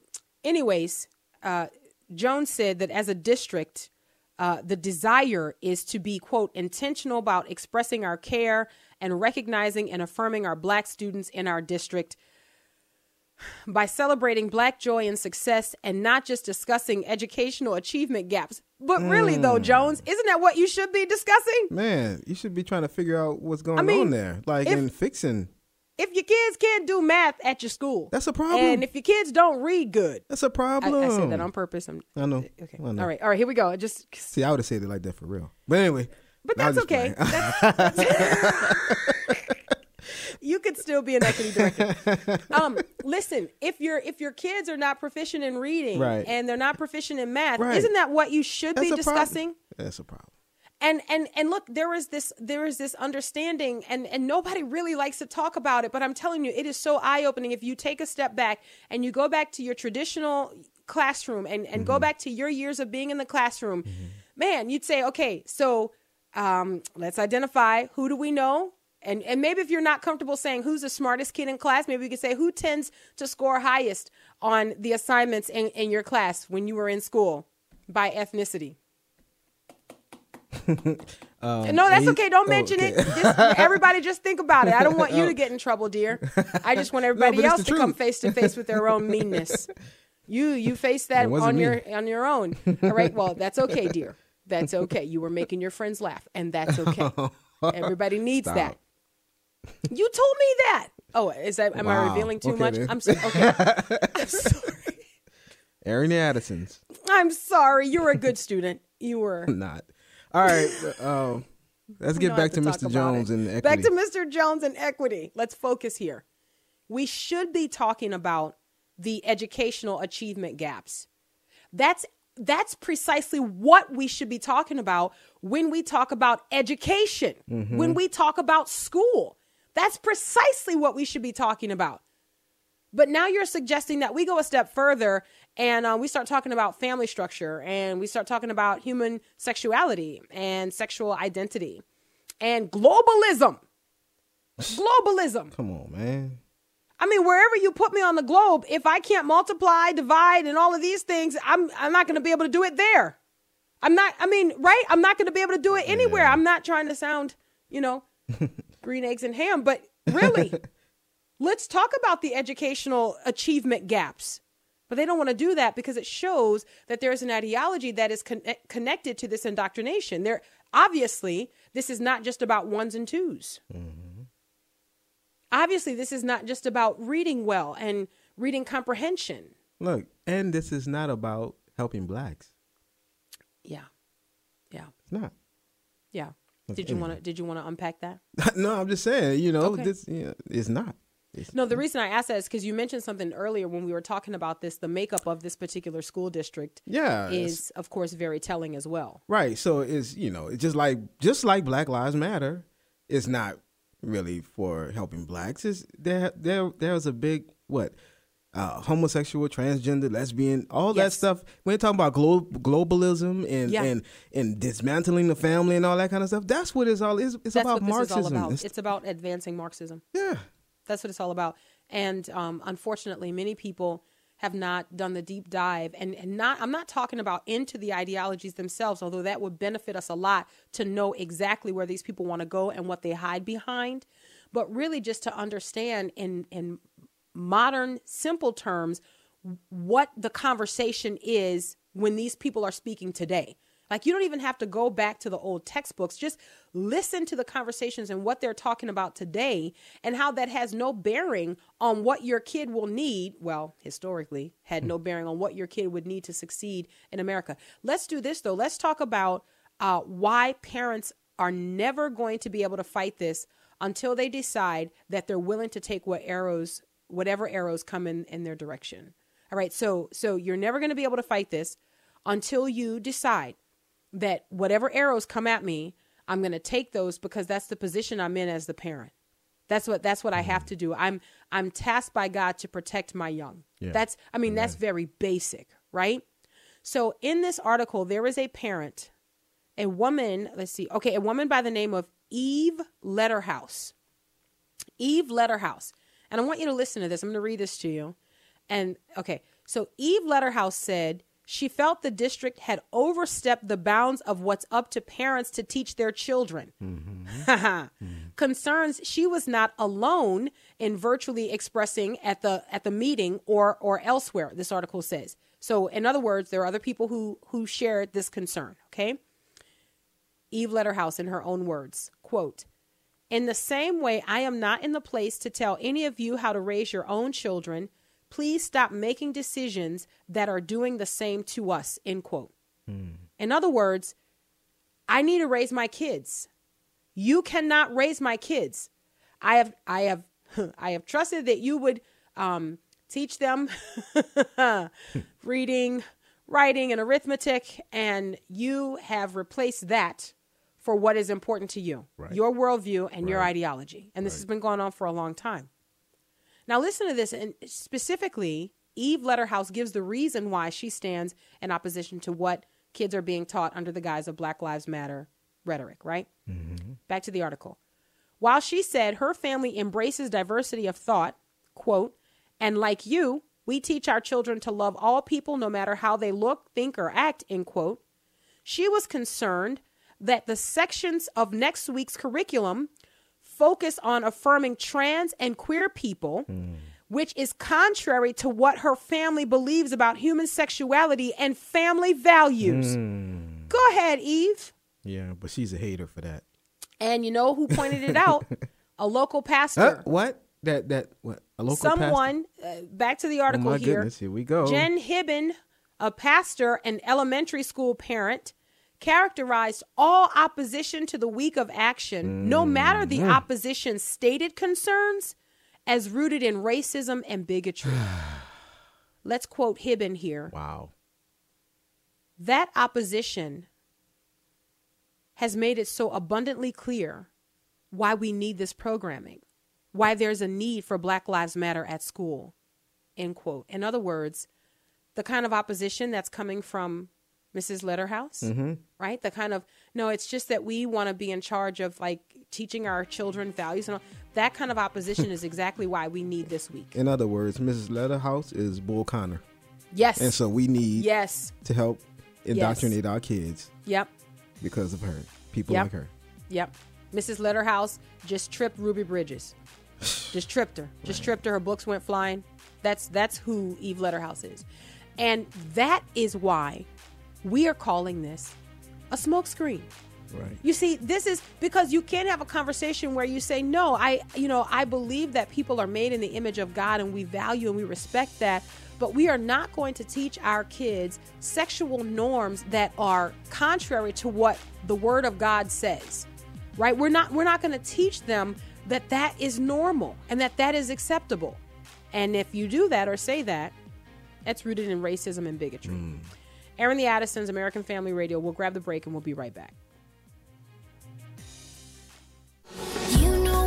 [SPEAKER 1] anyways uh jones said that as a district uh, the desire is to be quote intentional about expressing our care and recognizing and affirming our black students in our district by celebrating black joy and success and not just discussing educational achievement gaps. But really, though,
[SPEAKER 3] Hmm.
[SPEAKER 1] Jones, isn't that what you should be discussing?
[SPEAKER 3] Man, you should be trying to figure out what's going
[SPEAKER 1] I mean,
[SPEAKER 3] on there, like
[SPEAKER 1] if-
[SPEAKER 3] and fixing.
[SPEAKER 1] If your kids can't do math at your school,
[SPEAKER 3] That's a problem.
[SPEAKER 1] And if your kids don't read good,
[SPEAKER 3] That's a problem.
[SPEAKER 1] I said that on purpose. I'm,
[SPEAKER 3] I know.
[SPEAKER 1] okay.
[SPEAKER 3] I know.
[SPEAKER 1] All right. All right. Here we go. Just,
[SPEAKER 3] See, I would have said it like that for real. But anyway.
[SPEAKER 1] but that's okay. That's- you could still be an equity director. Um, listen, if your if your kids are not proficient in reading
[SPEAKER 3] Right.
[SPEAKER 1] and they're not proficient in math,
[SPEAKER 3] Right.
[SPEAKER 1] isn't that what you should
[SPEAKER 3] That's
[SPEAKER 1] be
[SPEAKER 3] a problem.
[SPEAKER 1] discussing?
[SPEAKER 3] That's a problem.
[SPEAKER 1] And and and look there is this there is this understanding and and nobody really likes to talk about it but i'm telling you it is so eye-opening. If you take a step back and you go back to your traditional classroom and and go back to your years of being in the classroom man you'd say okay so um, let's identify who do we know? And and maybe if you're not comfortable saying who's the smartest kid in class maybe we could say who tends to score highest on the assignments in, in your class when you were in school by ethnicity
[SPEAKER 3] Um,
[SPEAKER 1] no, that's
[SPEAKER 3] he-
[SPEAKER 1] okay. Don't
[SPEAKER 3] oh,
[SPEAKER 1] mention
[SPEAKER 3] okay.
[SPEAKER 1] it. Just, everybody just think about it. I don't want you to get in trouble, dear. I just want everybody
[SPEAKER 3] it's
[SPEAKER 1] else to come face to face with their own meanness. You you face that on
[SPEAKER 3] me.
[SPEAKER 1] your on your own. All right. Well, that's okay, dear. That's okay. You were making your friends laugh, and that's okay. Everybody needs
[SPEAKER 3] Stop.
[SPEAKER 1] that. You told me that. Oh, is that? Am I revealing too
[SPEAKER 3] Okay,
[SPEAKER 1] much?
[SPEAKER 3] then.
[SPEAKER 1] I'm so, okay. I'm sorry.
[SPEAKER 3] Airing Addison's
[SPEAKER 1] I'm sorry. You were a good student. You were.
[SPEAKER 3] not. All right. Um, let's get back
[SPEAKER 1] have
[SPEAKER 3] to Mr. Jones
[SPEAKER 1] it.
[SPEAKER 3] and equity.
[SPEAKER 1] Back to Mr. Jones and equity. Let's focus here. We should be talking about the educational achievement gaps. That's that's precisely what we should be talking about when we talk about education,
[SPEAKER 3] Mm-hmm.
[SPEAKER 1] when we talk about school. That's precisely what we should be talking about. But now you're suggesting that we go a step further and uh, we start talking about family structure and we start talking about human sexuality and sexual identity and globalism. Globalism.
[SPEAKER 3] Come on, man.
[SPEAKER 1] I mean, wherever you put me on the globe, if I can't multiply, divide, and all of these things, I'm I'm not going to be able to do it there. I'm not. I mean, right? I'm not going to be able to do it anywhere. I'm not trying to sound, you know, green eggs and ham, but really, let's talk about the educational achievement gaps. But they don't want to do that because it shows that there's an ideology that is con- eh, connected to this indoctrination. There, obviously, this is not just about ones and 2s mm-hmm. Obviously, this is not just about reading well and reading comprehension.
[SPEAKER 3] Look, and this is not about helping blacks.
[SPEAKER 1] Yeah, yeah,
[SPEAKER 3] It's not.
[SPEAKER 1] yeah. Did you want to? Did you want to unpack that?
[SPEAKER 3] no, I'm just saying. You know,
[SPEAKER 1] Okay.
[SPEAKER 3] this you know, it's not. It's,
[SPEAKER 1] No, the reason I asked that is because you mentioned something earlier when we were talking about this. The makeup of this particular school district
[SPEAKER 3] yeah,
[SPEAKER 1] is, of course, very telling as well.
[SPEAKER 3] right. So it's you know, it's just like just like Black Lives Matter. It's not really for helping blacks. It's there. There, there's a big what. Uh, homosexual, transgender, lesbian, all that stuff. When they talk about glo- globalism and,
[SPEAKER 1] Yeah.
[SPEAKER 3] and and dismantling the family and all that kind of stuff, that's what it's all. It's, it's
[SPEAKER 1] That's
[SPEAKER 3] about Marxism.
[SPEAKER 1] is all about.
[SPEAKER 3] It's-
[SPEAKER 1] It's about advancing Marxism.
[SPEAKER 3] yeah,
[SPEAKER 1] That's what it's all about. And um, unfortunately, many people have not done the deep dive and, and not I'm not talking about into the ideologies themselves, although that would benefit us a lot to know exactly where these people want to go and what they hide behind, but really just to understand in in modern simple terms what the conversation is when these people are speaking today. Like you don't even have to go back to the old textbooks. Just listen to the conversations and what they're talking about today and how that has no bearing on what your kid will need. Well, historically, had no bearing on what your kid would need to succeed in America. Let's do this though. Let's talk about uh, why parents are never going to be able to fight this until they decide that they're willing to take what arrows, whatever arrows come in in their direction. All right, so so you're never going to be able to fight this until you decide that whatever arrows come at me, I'm going to take those because that's the position I'm in as the parent. That's what that's what I have to do. I'm I'm tasked by God to protect my young.
[SPEAKER 3] Yeah.
[SPEAKER 1] That's I mean that's very basic, right? So in this article there is a parent, a woman, let's see. Okay, a woman by the name of Eve Letterhouse. Eve Letterhouse. And I want you to listen to this. I'm going to read this to you. And okay, so Eve Letterhouse said she felt the district had overstepped the bounds of what's up to parents to teach their children. Concerns she was not alone in virtually expressing at the at the meeting or or elsewhere. This article says. So in other words, there are other people who who shared this concern. Okay. Eve Letterhouse, in her own words, quote, in the same way, I am not in the place to tell any of you how to raise your own children. Please stop making decisions that are doing the same to us. End quote. In other words, I need to raise my kids. You cannot raise my kids. I have, I have, I have trusted that you would um, teach them reading, writing, and arithmetic, and you have replaced that for what is important to you,
[SPEAKER 3] Right.
[SPEAKER 1] your worldview and your ideology. And this has been going on for a long time. Now, listen to this, and specifically, Eve Letterhouse gives the reason why she stands in opposition to what kids are being taught under the guise of Black Lives Matter rhetoric, right? Mm-hmm. Back to the article. While she said her family embraces diversity of thought, quote, and like you, we teach our children to love all people no matter how they look, think, or act, end quote, she was concerned that the sections of next week's curriculum focus on affirming trans and queer people, which is contrary to what her family believes about human sexuality and family values. Go ahead, Eve.
[SPEAKER 3] Yeah, but she's a hater for that.
[SPEAKER 1] And you know who pointed it out? A local pastor.
[SPEAKER 3] What? That that what? A local pastor?
[SPEAKER 1] Someone, uh, back to the
[SPEAKER 3] Oh
[SPEAKER 1] article
[SPEAKER 3] my
[SPEAKER 1] here.
[SPEAKER 3] goodness! Here we go.
[SPEAKER 1] Jen Hibben, a pastor and elementary school parent, characterized all opposition to the week of action, no matter the mm-hmm. opposition's stated concerns, as rooted in racism and bigotry. Let's quote Hibben here.
[SPEAKER 3] wow.
[SPEAKER 1] That opposition has made it so abundantly clear why we need this programming, why there's a need for Black Lives Matter at school. End quote. In other words, the kind of opposition that's coming from Mrs. Letterhouse, mm-hmm. right? The kind of no, it's just that we want to be in charge of like teaching our children values and all. That kind of opposition is exactly why we need this week.
[SPEAKER 3] In other words, Mrs. Letterhouse is Bull Connor,
[SPEAKER 1] Yes.
[SPEAKER 3] and so we need
[SPEAKER 1] yes.
[SPEAKER 3] to help indoctrinate our kids
[SPEAKER 1] Yep.
[SPEAKER 3] because of her. People
[SPEAKER 1] Yep.
[SPEAKER 3] like her.
[SPEAKER 1] Yep. Mrs. Letterhouse just tripped Ruby Bridges. just tripped her. Just tripped her. Her books went flying. That's that's who Eve Letterhouse is. And that is why we are calling this a smokescreen.
[SPEAKER 3] Right.
[SPEAKER 1] You see, this is because you can't have a conversation where you say, "No, I, you know, I believe that people are made in the image of God and we value and we respect that." But we are not going to teach our kids sexual norms that are contrary to what the word of God says. Right? We're not we're not going to teach them that that is normal and that that is acceptable. And if you do that or say that, that's rooted in racism and bigotry. Mm. Airing the Addisons, American Family Radio. We'll grab the break and we'll be right back.
[SPEAKER 5] You know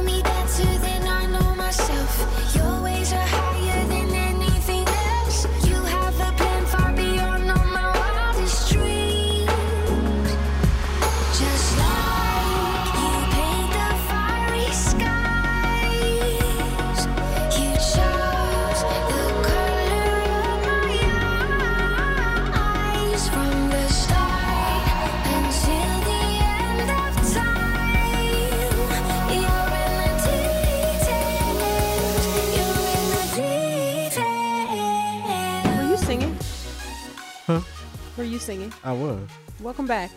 [SPEAKER 1] Were you singing?
[SPEAKER 3] I was.
[SPEAKER 1] Welcome back.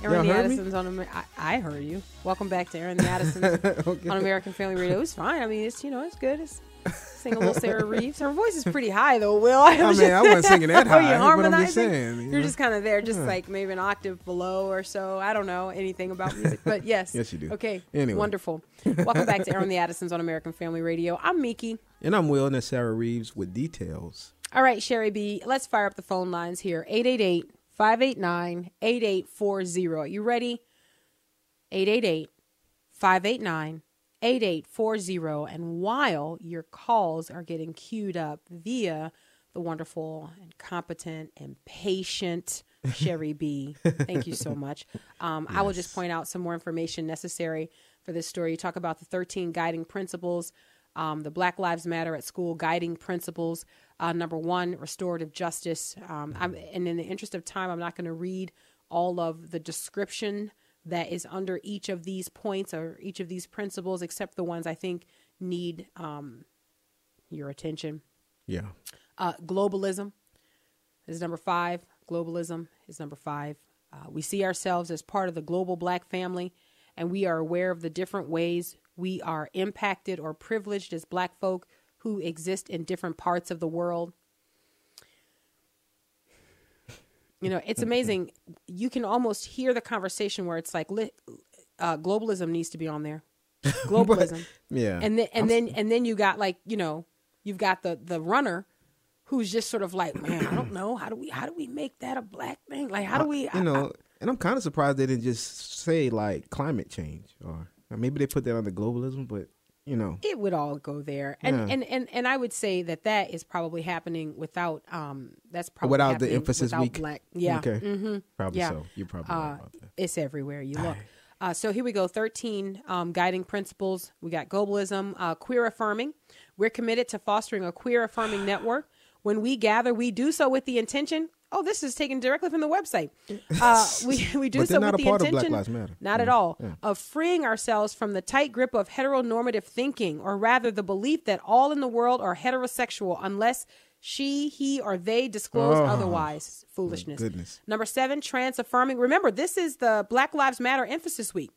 [SPEAKER 3] Airing
[SPEAKER 1] the? Addisons on Amer- I, I heard you. Welcome back to Airing the Addisons
[SPEAKER 3] okay.
[SPEAKER 1] on American Family Radio. It was fine. I mean, it's you know, it's good. It's sing a little Sarah Reeves. Her voice is pretty high though. Will I?
[SPEAKER 3] I mean, I wasn't singing that
[SPEAKER 1] you
[SPEAKER 3] high, I'm
[SPEAKER 1] harmonizing?
[SPEAKER 3] just saying. you
[SPEAKER 1] You're
[SPEAKER 3] know.
[SPEAKER 1] just kind of there, just
[SPEAKER 3] Yeah.
[SPEAKER 1] like maybe an octave below or so. I don't know anything about music, but yes.
[SPEAKER 3] Yes, you do.
[SPEAKER 1] Okay.
[SPEAKER 3] Anyway.
[SPEAKER 1] Wonderful. Welcome back to Airing the Addisons on American Family Radio. I'm Miki.
[SPEAKER 3] And I'm Will and that's Sarah Reeves with details.
[SPEAKER 1] All right, Sherry B, let's fire up the phone lines here 888 589 8840. You ready? 888 589 8840. And while your calls are getting queued up via the wonderful and competent and patient Sherry B, thank you so much. Um, I will just point out some more information necessary for this story. You talk about the 13 guiding principles um, the Black Lives Matter at School guiding principles. Uh, number one, restorative justice. Um, I'm, and in the interest of time, I'm not going to read all of the description that is under each of these points or each of these principles, except the ones I think need um, your attention.
[SPEAKER 3] Yeah.
[SPEAKER 1] Uh, globalism is number five. Globalism is number five. Uh, we see ourselves as part of the global black family, and we are aware of the different ways we are impacted or privileged as black folk who exist in different parts of the world. You know, it's amazing. You can almost hear the conversation where it's like, li- uh, globalism needs to be on there. Globalism
[SPEAKER 3] Yeah.
[SPEAKER 1] and then and then and then you got like you know you've got the the runner who's just sort of like man i don't know how do we how do we make that a black thing like how do we
[SPEAKER 3] you know, and I'm kind of surprised they didn't just say like climate change or, or maybe they put that under globalism, but you know,
[SPEAKER 1] it would all go there and,
[SPEAKER 3] Yeah.
[SPEAKER 1] and and and i would say that that is probably happening without um that's probably
[SPEAKER 3] without the emphasis
[SPEAKER 1] without
[SPEAKER 3] week.
[SPEAKER 1] black yeah
[SPEAKER 3] Okay.
[SPEAKER 1] hmm
[SPEAKER 3] Probably
[SPEAKER 1] Yeah.
[SPEAKER 3] so. You're probably
[SPEAKER 1] uh,
[SPEAKER 3] right about that.
[SPEAKER 1] it's everywhere you look. Uh, so here we go 13 um, guiding principles. We got globalism, uh, queer affirming. We're committed to fostering a queer affirming network. When we gather, we do so with the intention Oh, this is taken directly from the website. Uh, we we do
[SPEAKER 3] But
[SPEAKER 1] so
[SPEAKER 3] they're
[SPEAKER 1] with
[SPEAKER 3] a
[SPEAKER 1] the
[SPEAKER 3] part of
[SPEAKER 1] intention,
[SPEAKER 3] Black Lives Matter.
[SPEAKER 1] not at all, of freeing ourselves from the tight grip of heteronormative thinking, or rather, the belief that all in the world are heterosexual unless she, he, or they disclose
[SPEAKER 3] Oh,
[SPEAKER 1] otherwise. Foolishness.
[SPEAKER 3] goodness.
[SPEAKER 1] Number seven, trans affirming. Remember, this is the Black Lives Matter emphasis week.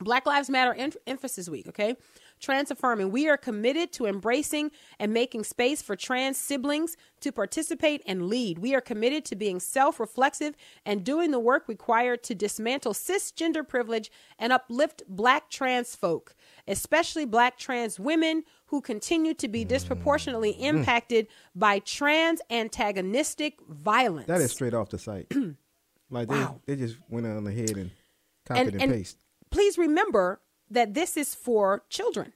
[SPEAKER 1] Black Lives Matter em- emphasis week, okay? Trans affirming. We are committed to embracing and making space for trans siblings to participate and lead. We are committed to being self reflexive and doing the work required to dismantle cisgender privilege and uplift black trans folk, especially black trans women who continue to be disproportionately mm. impacted by trans antagonistic violence.
[SPEAKER 3] That is straight off the site. like they,
[SPEAKER 1] Wow.
[SPEAKER 3] they just went on ahead and copied and,
[SPEAKER 1] and, and
[SPEAKER 3] paste.
[SPEAKER 1] please remember that this is for children.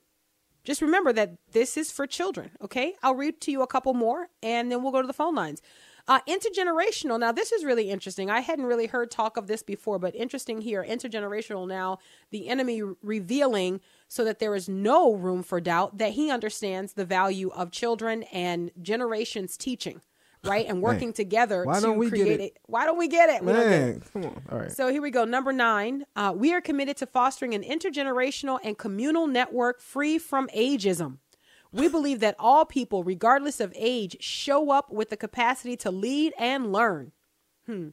[SPEAKER 1] Just remember that this is for children. Okay, I'll read to you a couple more, and then we'll go to the phone lines. Uh, intergenerational. Now, this is really interesting. I hadn't really heard talk of this before, but interesting here. Intergenerational. Now, the enemy revealing so that there is no room for doubt that he understands the value of children and generations teaching, right, and working together
[SPEAKER 3] why
[SPEAKER 1] to
[SPEAKER 3] don't we get
[SPEAKER 1] create
[SPEAKER 3] it?
[SPEAKER 1] Why don't we get it? We don't get it.
[SPEAKER 3] Come on. All right.
[SPEAKER 1] So here we go. Number nine, uh, we are committed to fostering an intergenerational and communal network free from ageism. We believe that all people, regardless of age, show up with the capacity to lead and learn. Hmm.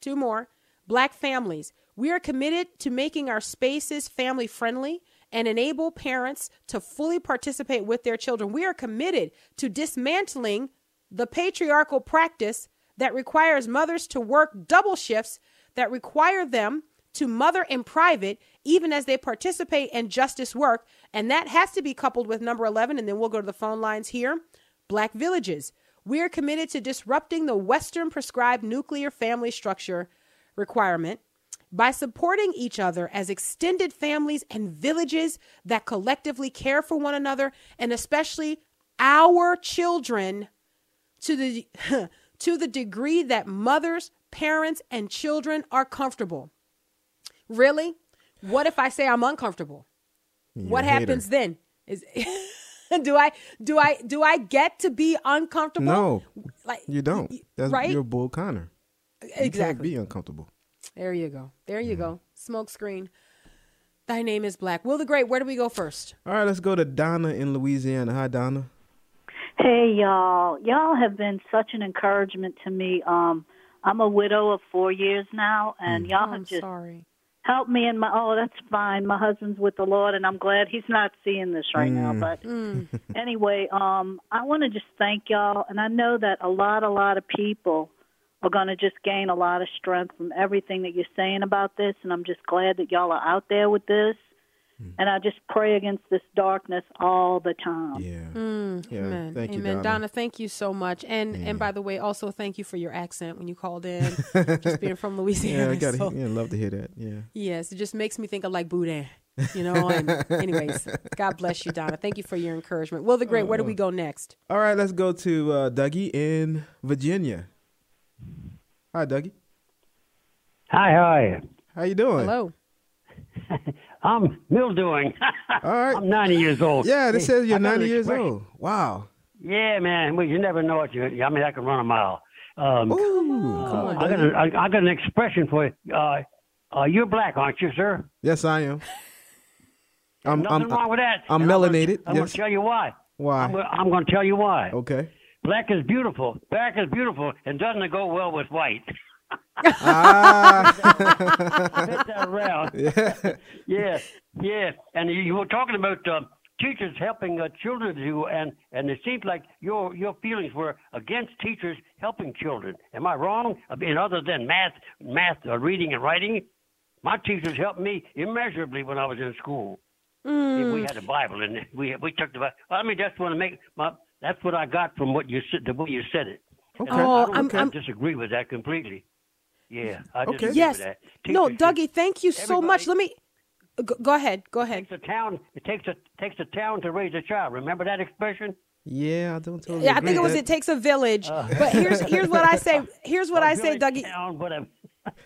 [SPEAKER 1] Two more. Black families. We are committed to making our spaces family friendly and enable parents to fully participate with their children. We are committed to dismantling the patriarchal practice that requires mothers to work double shifts that require them to mother in private even as they participate in justice work. And that has to be coupled with number 11 and then we'll go to the phone lines here. Black villages. We are committed to disrupting the western prescribed nuclear family structure requirement by supporting each other as extended families and villages that collectively care for one another and especially our children to the to the degree that mothers, parents, and children are comfortable. Really? What if I say I'm uncomfortable? what
[SPEAKER 3] a hater.
[SPEAKER 1] happens then? Is do I do I do I get to be uncomfortable?
[SPEAKER 3] No,
[SPEAKER 1] like
[SPEAKER 3] you don't. That's
[SPEAKER 1] right?
[SPEAKER 3] You're Bull Connor. You can't
[SPEAKER 1] exactly.
[SPEAKER 3] be uncomfortable.
[SPEAKER 1] There you go. There you
[SPEAKER 3] Mm-hmm.
[SPEAKER 1] go. Smoke screen. Thy name is Black. Will the Great. Where do we go first?
[SPEAKER 3] All right, let's go to Donna in Louisiana. Hi, Donna.
[SPEAKER 6] Hey y'all. Y'all have been such an encouragement to me. Um I'm a widow of 4 years now and y'all
[SPEAKER 1] Oh,
[SPEAKER 6] have just
[SPEAKER 1] sorry.
[SPEAKER 6] helped me in my Oh, that's fine. My husband's with the Lord and I'm glad he's not seeing this right now, but anyway, um I want to just thank y'all and I know that a lot a lot of people are going to just gain a lot of strength from everything that you're saying about this and I'm just glad that y'all are out there with this. And I just pray against this darkness all the time.
[SPEAKER 3] Yeah. yeah.
[SPEAKER 1] Mm, Amen.
[SPEAKER 3] Thank you,
[SPEAKER 1] Amen.
[SPEAKER 3] Donna.
[SPEAKER 1] Donna, thank you so much. And and by the way, also thank you for your accent when you called in. just being from Louisiana.
[SPEAKER 3] Yeah, I got
[SPEAKER 1] so-
[SPEAKER 3] yeah, love to hear that. Yeah.
[SPEAKER 1] Yes, it just makes me think of like Boudin. You know, and anyways, God bless you, Donna. Thank you for your encouragement. Will the Great, where do we go next?
[SPEAKER 3] All right, let's go to uh, Dougie in Virginia. Hi, Dougie.
[SPEAKER 7] Hi, how are you?
[SPEAKER 3] How you doing?
[SPEAKER 1] Hello.
[SPEAKER 7] I'm mildewing.
[SPEAKER 3] All right.
[SPEAKER 7] I'm 90 years old.
[SPEAKER 3] Yeah, this
[SPEAKER 7] Hey,
[SPEAKER 3] says you're
[SPEAKER 7] I
[SPEAKER 3] 90 years
[SPEAKER 7] expression.
[SPEAKER 3] old. Wow.
[SPEAKER 7] Yeah, man. Well, you never know what you. I mean, I can run a mile. Um,
[SPEAKER 3] Ooh,
[SPEAKER 1] Come on,
[SPEAKER 7] I got
[SPEAKER 1] Dougie.
[SPEAKER 7] an, I, I got an expression for you. Uh, uh, you're black, aren't you, sir?
[SPEAKER 3] Yes, I am. I'm,
[SPEAKER 7] Nothing
[SPEAKER 3] I'm,
[SPEAKER 7] wrong with that.
[SPEAKER 3] I'm
[SPEAKER 7] And
[SPEAKER 3] melanated,
[SPEAKER 7] I'm going
[SPEAKER 3] yes.
[SPEAKER 7] to tell you why.
[SPEAKER 3] Why?
[SPEAKER 7] I'm, gonna- I'm going to tell you why.
[SPEAKER 3] okay.
[SPEAKER 7] Black is beautiful. Black is beautiful, and doesn't it go well with white?
[SPEAKER 3] Ah,
[SPEAKER 7] Hit that around.
[SPEAKER 3] yeah.
[SPEAKER 7] Yeah, yeah. And you, you were talking about uh, teachers helping uh, children to do, and and it seems like your your feelings were against teachers helping children. Am I wrong? I mean, other than math, math, uh, reading and writing, my teachers helped me immeasurably when I was in school.
[SPEAKER 1] Mm.
[SPEAKER 7] We had a Bible, and we we took the Bible. I mean, that's what I make my. That's what I got from what you said. The way you said it.
[SPEAKER 3] Okay.
[SPEAKER 7] I,
[SPEAKER 1] Oh,
[SPEAKER 7] I don't
[SPEAKER 1] I'm- I'm-
[SPEAKER 7] disagree with that completely. Yeah, I
[SPEAKER 3] Okay.
[SPEAKER 1] Yes.
[SPEAKER 7] that.
[SPEAKER 1] No, Dougie, thank you so much. Let me go, go ahead. Go ahead.
[SPEAKER 7] It takes a town. It takes a takes a town to raise a child. Remember that expression?
[SPEAKER 3] Yeah, I don't totally
[SPEAKER 1] Yeah, I think it was
[SPEAKER 3] with
[SPEAKER 1] it takes a village. but here's here's what I say. Here's what I say, Dougie.
[SPEAKER 7] Town, whatever.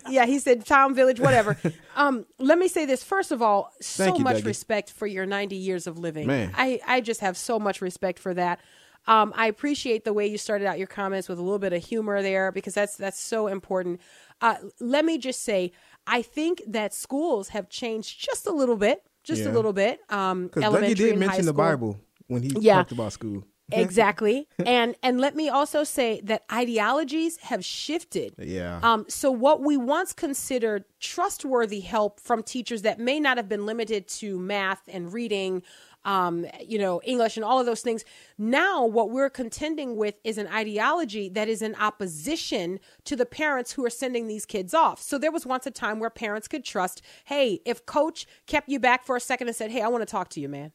[SPEAKER 1] Yeah, he said town, village, whatever. um, let me say this. First of all, so
[SPEAKER 3] you,
[SPEAKER 1] much
[SPEAKER 3] Dougie.
[SPEAKER 1] respect for your 90 years of living.
[SPEAKER 3] Man.
[SPEAKER 1] I, I just have so much respect for that. Um, I appreciate the way you started out your comments with a little bit of humor there because that's that's so important. Uh, let me just say, I think that schools have changed just a little bit, just a little bit. Um,
[SPEAKER 3] Because Dougie did
[SPEAKER 1] and high
[SPEAKER 3] mention the. Bible when he
[SPEAKER 1] Yeah.
[SPEAKER 3] talked about school.
[SPEAKER 1] exactly and and let me also say that ideologies have shifted
[SPEAKER 3] Yeah.
[SPEAKER 1] um so what we once considered trustworthy help from teachers that may not have been limited to math and reading um you know english and all of those things. Now what we're contending with is an ideology that is in opposition to the parents who are sending these kids off. So there was once a time where parents could trust hey if coach kept you back for a second and said hey i want to talk to you man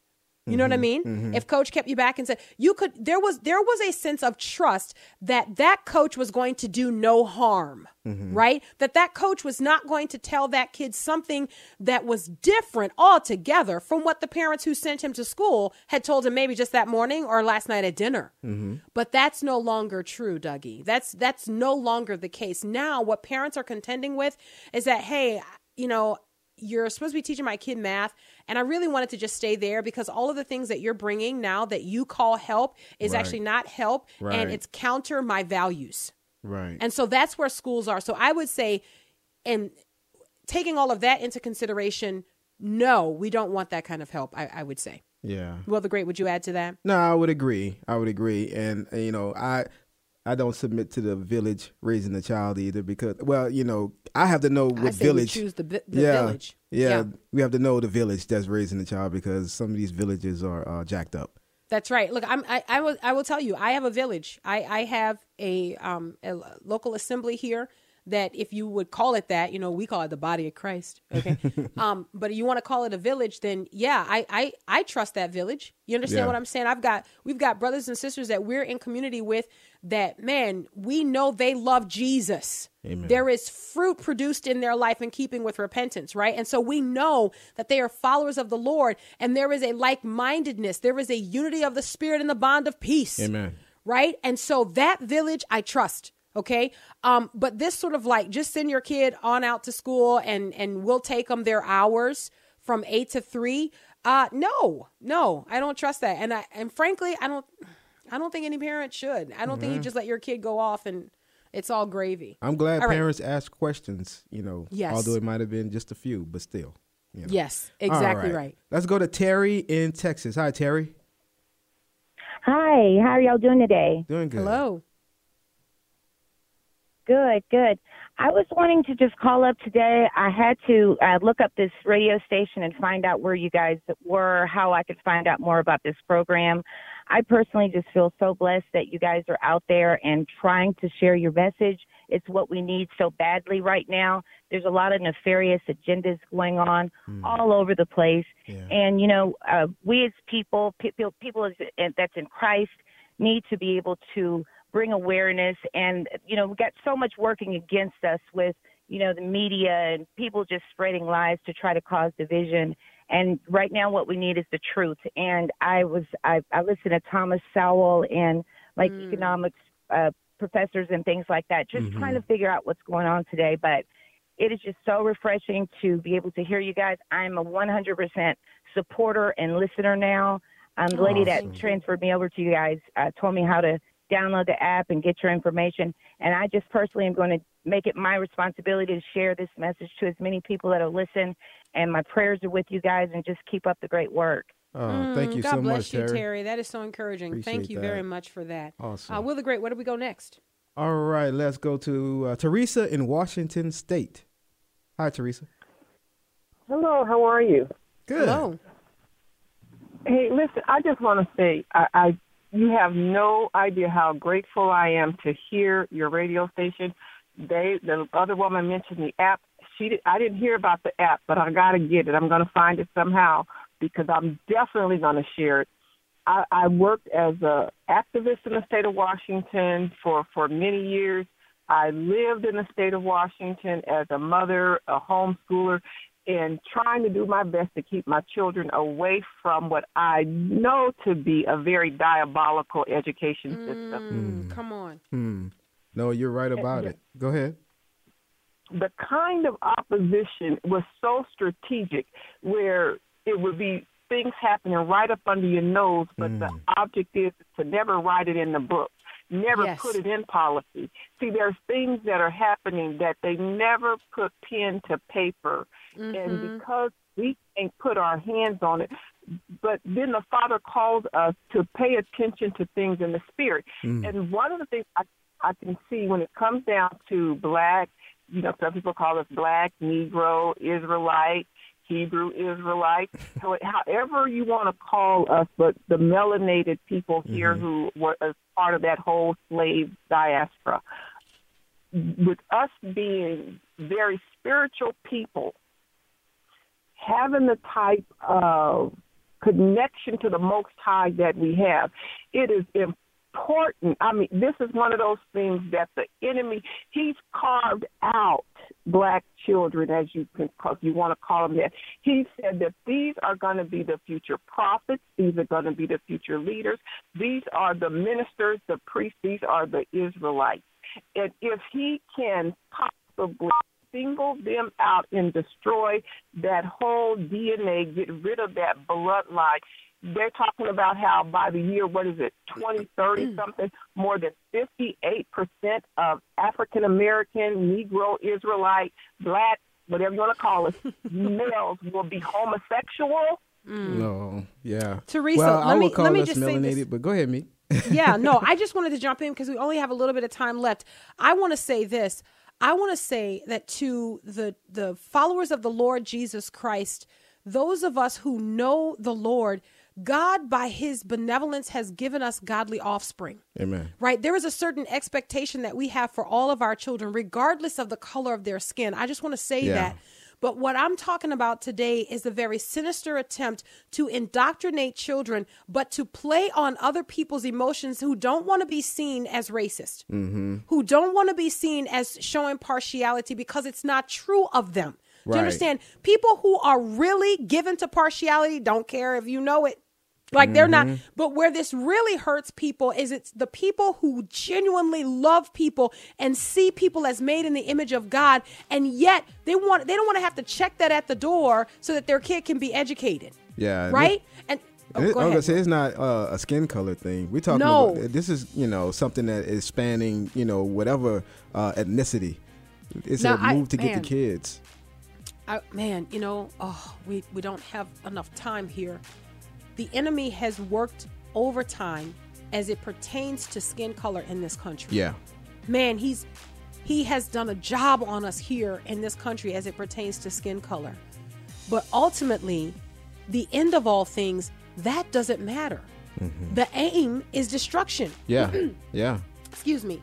[SPEAKER 1] you know what I mm-hmm. mean? Mm-hmm. If coach kept you back and said you could there was there was a sense of trust that that coach was going to do no harm, mm-hmm. right? That that coach was not going to tell that kid something that was different altogether from what the parents who sent him to school had told him maybe just that morning or last night at dinner. But that's no longer true, Dougie. That's that's no longer the case. Now what parents are contending with is that hey, you know, you're supposed to be teaching my kid math and i really wanted to just stay there because all of the things that you're bringing now that you call help is
[SPEAKER 3] Right.
[SPEAKER 1] actually not help
[SPEAKER 3] Right.
[SPEAKER 1] and it's counter my values
[SPEAKER 3] right.
[SPEAKER 1] and so that's where schools are so i would say and taking all of that into consideration no we don't want that kind of help i, I would say
[SPEAKER 3] yeah.
[SPEAKER 1] well the great would you add to that
[SPEAKER 3] No, I would agree. I would agree, and you know, I I don't submit to the village raising the child either because, well, you know, I have to know what
[SPEAKER 1] i say
[SPEAKER 3] village.
[SPEAKER 1] choose the, the
[SPEAKER 3] yeah,
[SPEAKER 1] village
[SPEAKER 3] yeah, we have to know the village that's raising the child because some of these villages are uh, jacked up.
[SPEAKER 1] That's right. Look, I'm, I, I will, I will tell you, I have a village. I, I have a, um, a local assembly here that if you would call it that, you know, we call it the body of Christ. Okay. um, but you want to call it a village, then yeah, I, I, I trust that village. You understand
[SPEAKER 3] Yeah.
[SPEAKER 1] what I'm saying? I've got, we've got brothers and sisters that we're in community with that, man, we know they love Jesus.
[SPEAKER 3] Amen.
[SPEAKER 1] There is fruit produced in their life in keeping with repentance, right? And so we know that they are followers of the Lord and there is a like mindedness. There is a unity of the spirit and the bond of peace.
[SPEAKER 3] Amen.
[SPEAKER 1] Right. And so that village I trust. Okay. Um, but this sort of like just send your kid on out to school and, and we'll take them their hours from eight to three. Uh, no, no, I don't trust that. And I, and frankly, I don't, I don't think any parent should. I don't think you just let your kid go off and it's all gravy.
[SPEAKER 3] I'm glad
[SPEAKER 1] All right.
[SPEAKER 3] parents ask questions. You know,
[SPEAKER 1] Yes.
[SPEAKER 3] although it might have been just a few, but still. You know.
[SPEAKER 1] Yes,
[SPEAKER 3] All
[SPEAKER 1] exactly right.
[SPEAKER 3] Let's go to Terry in Texas. Hi, Terry.
[SPEAKER 8] Hi, how are y'all doing today?
[SPEAKER 3] Doing good.
[SPEAKER 1] Hello.
[SPEAKER 8] Good, good. I was wanting to just call up today. I had to uh, look up this radio station and find out where you guys were, how I could find out more about this program. I personally just feel so blessed that you guys are out there and trying to share your message. It's what we need so badly right now. There's a lot of nefarious agendas going on all over the place.
[SPEAKER 3] Yeah.
[SPEAKER 8] And, you know, uh, we as people, people, people as, that's in Christ, need to be able to bring awareness. And, you know, we've got so much working against us with, you know, the media and people just spreading lies to try to cause division. And right now, what we need is the truth. And I was, I, I listened to Thomas Sowell and like economics uh, professors and things like that, just trying to figure out what's going on today. But it is just so refreshing to be able to hear you guys. I'm a 100% supporter and listener now. Um, the lady that transferred me over to you guys uh, told me how to download the app and get your information. And I just personally am going to make it my responsibility to share this message to as many people that will listen. And my prayers are with you guys and just keep up the great work.
[SPEAKER 3] Oh, thank you
[SPEAKER 1] Mm, God
[SPEAKER 3] so
[SPEAKER 1] bless
[SPEAKER 3] much,
[SPEAKER 1] you,
[SPEAKER 3] Terry.
[SPEAKER 1] Terry. That is so encouraging. Thank
[SPEAKER 3] Appreciate
[SPEAKER 1] you very much for that.
[SPEAKER 3] Awesome.
[SPEAKER 1] Uh, Will the Great, where do we go next?
[SPEAKER 3] All right, let's go to uh, Teresa in Washington State. Hi, Teresa.
[SPEAKER 9] Hello, how are you?
[SPEAKER 3] Good.
[SPEAKER 1] Hello.
[SPEAKER 9] Hey, listen, I just want to say, I, I you have no idea how grateful I am to hear your radio station. They, the other woman mentioned the app. She, did, I didn't hear about the app, but I got to get it. I'm going to find it somehow because I'm definitely going to share it. I, I worked as a activist in the state of Washington for for many years. I lived in the state of Washington as a mother, a homeschooler, and trying to do my best to keep my children away from what I know to be a very diabolical education system.
[SPEAKER 1] Mm, Come on.
[SPEAKER 3] Hmm. No, you're right about it. Go ahead.
[SPEAKER 9] the kind of opposition was so strategic where it would be things happening right up under your nose, but the
[SPEAKER 3] Mm.
[SPEAKER 9] object is to never write it in the book, never
[SPEAKER 1] Yes.
[SPEAKER 9] put it in policy. See, there's things that are happening that they never put pen to paper,
[SPEAKER 1] Mm-hmm.
[SPEAKER 9] and because we can't put our hands on it, but then the Father calls us to pay attention to things in the spirit. And one of the things I, I can see when it comes down to black, you know, some people call us black, Negro, Israelite, Hebrew Israelite, how- however you want to call us, but the melanated people here who were as part of that whole slave diaspora. With us being very spiritual people, having the type of connection to the Most High that we have, it is important. I mean, this is one of those things that the enemy, he's carved out black children, as you can, if you want to call them that. He said that these are going to be the future prophets. These are going to be the future leaders. These are the ministers, the priests. These are the Israelites. And if he can possibly single them out and destroy that whole DNA, get rid of that bloodline. They're talking about how by the year, what is it, 2030 mm. something, more than 58% of African American, Negro, Israelite, black, whatever you want to call us, males will be homosexual. Mm.
[SPEAKER 3] No, yeah.
[SPEAKER 1] Teresa,
[SPEAKER 3] well,
[SPEAKER 1] let
[SPEAKER 3] I
[SPEAKER 1] me-
[SPEAKER 3] call
[SPEAKER 1] let me
[SPEAKER 3] us
[SPEAKER 1] just say this.
[SPEAKER 3] but go ahead, me.
[SPEAKER 1] yeah, no, I just wanted to jump in because we only have a little bit of time left. I want to say this. I want to say that to the the followers of the Lord Jesus Christ, those of us who know the Lord, God by his benevolence has given us godly offspring.
[SPEAKER 3] Amen.
[SPEAKER 1] Right? There is a certain expectation that we have for all of our children regardless of the color of their skin. I just want to say
[SPEAKER 3] Yeah.
[SPEAKER 1] that but what I'm talking about today is a very sinister attempt to indoctrinate children, but to play on other people's emotions who don't want to be seen as racist, mm-hmm. who don't want to be seen as showing partiality because it's not true of them. Do
[SPEAKER 3] Right.
[SPEAKER 1] you understand? People who are really given to partiality don't care if you know it. Like they're not, but where this really hurts people is it's the people who genuinely love people and see people as made in the image of God, and yet they want they don't want to have to check that at the door so that their kid can be educated,
[SPEAKER 3] Yeah.
[SPEAKER 1] right? And oh,
[SPEAKER 3] It, I was gonna say it's not uh, a skin color thing. We're talking
[SPEAKER 1] No.
[SPEAKER 3] about this is you know something that is spanning you know whatever uh, ethnicity. It's
[SPEAKER 1] Now,
[SPEAKER 3] a
[SPEAKER 1] I-
[SPEAKER 3] move to get the kids.
[SPEAKER 1] I, man, you know, oh, we, we don't have enough time here. The enemy has worked overtime as it pertains to skin color in this country.
[SPEAKER 3] Yeah.
[SPEAKER 1] Man, he's he has done a job on us here in this country as it pertains to skin color. But ultimately, the end of all things, that doesn't matter. Mm-hmm. The aim is destruction.
[SPEAKER 3] Yeah. yeah.
[SPEAKER 1] Excuse me.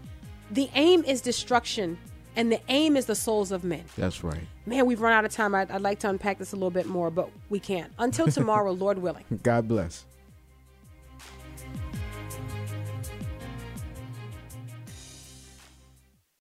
[SPEAKER 1] The aim is destruction, and the aim is the souls of men.
[SPEAKER 3] That's right.
[SPEAKER 1] Man, we've run out of time. I'd, I'd like to unpack this a little bit more, but we can't. Until tomorrow, Lord willing.
[SPEAKER 3] God bless.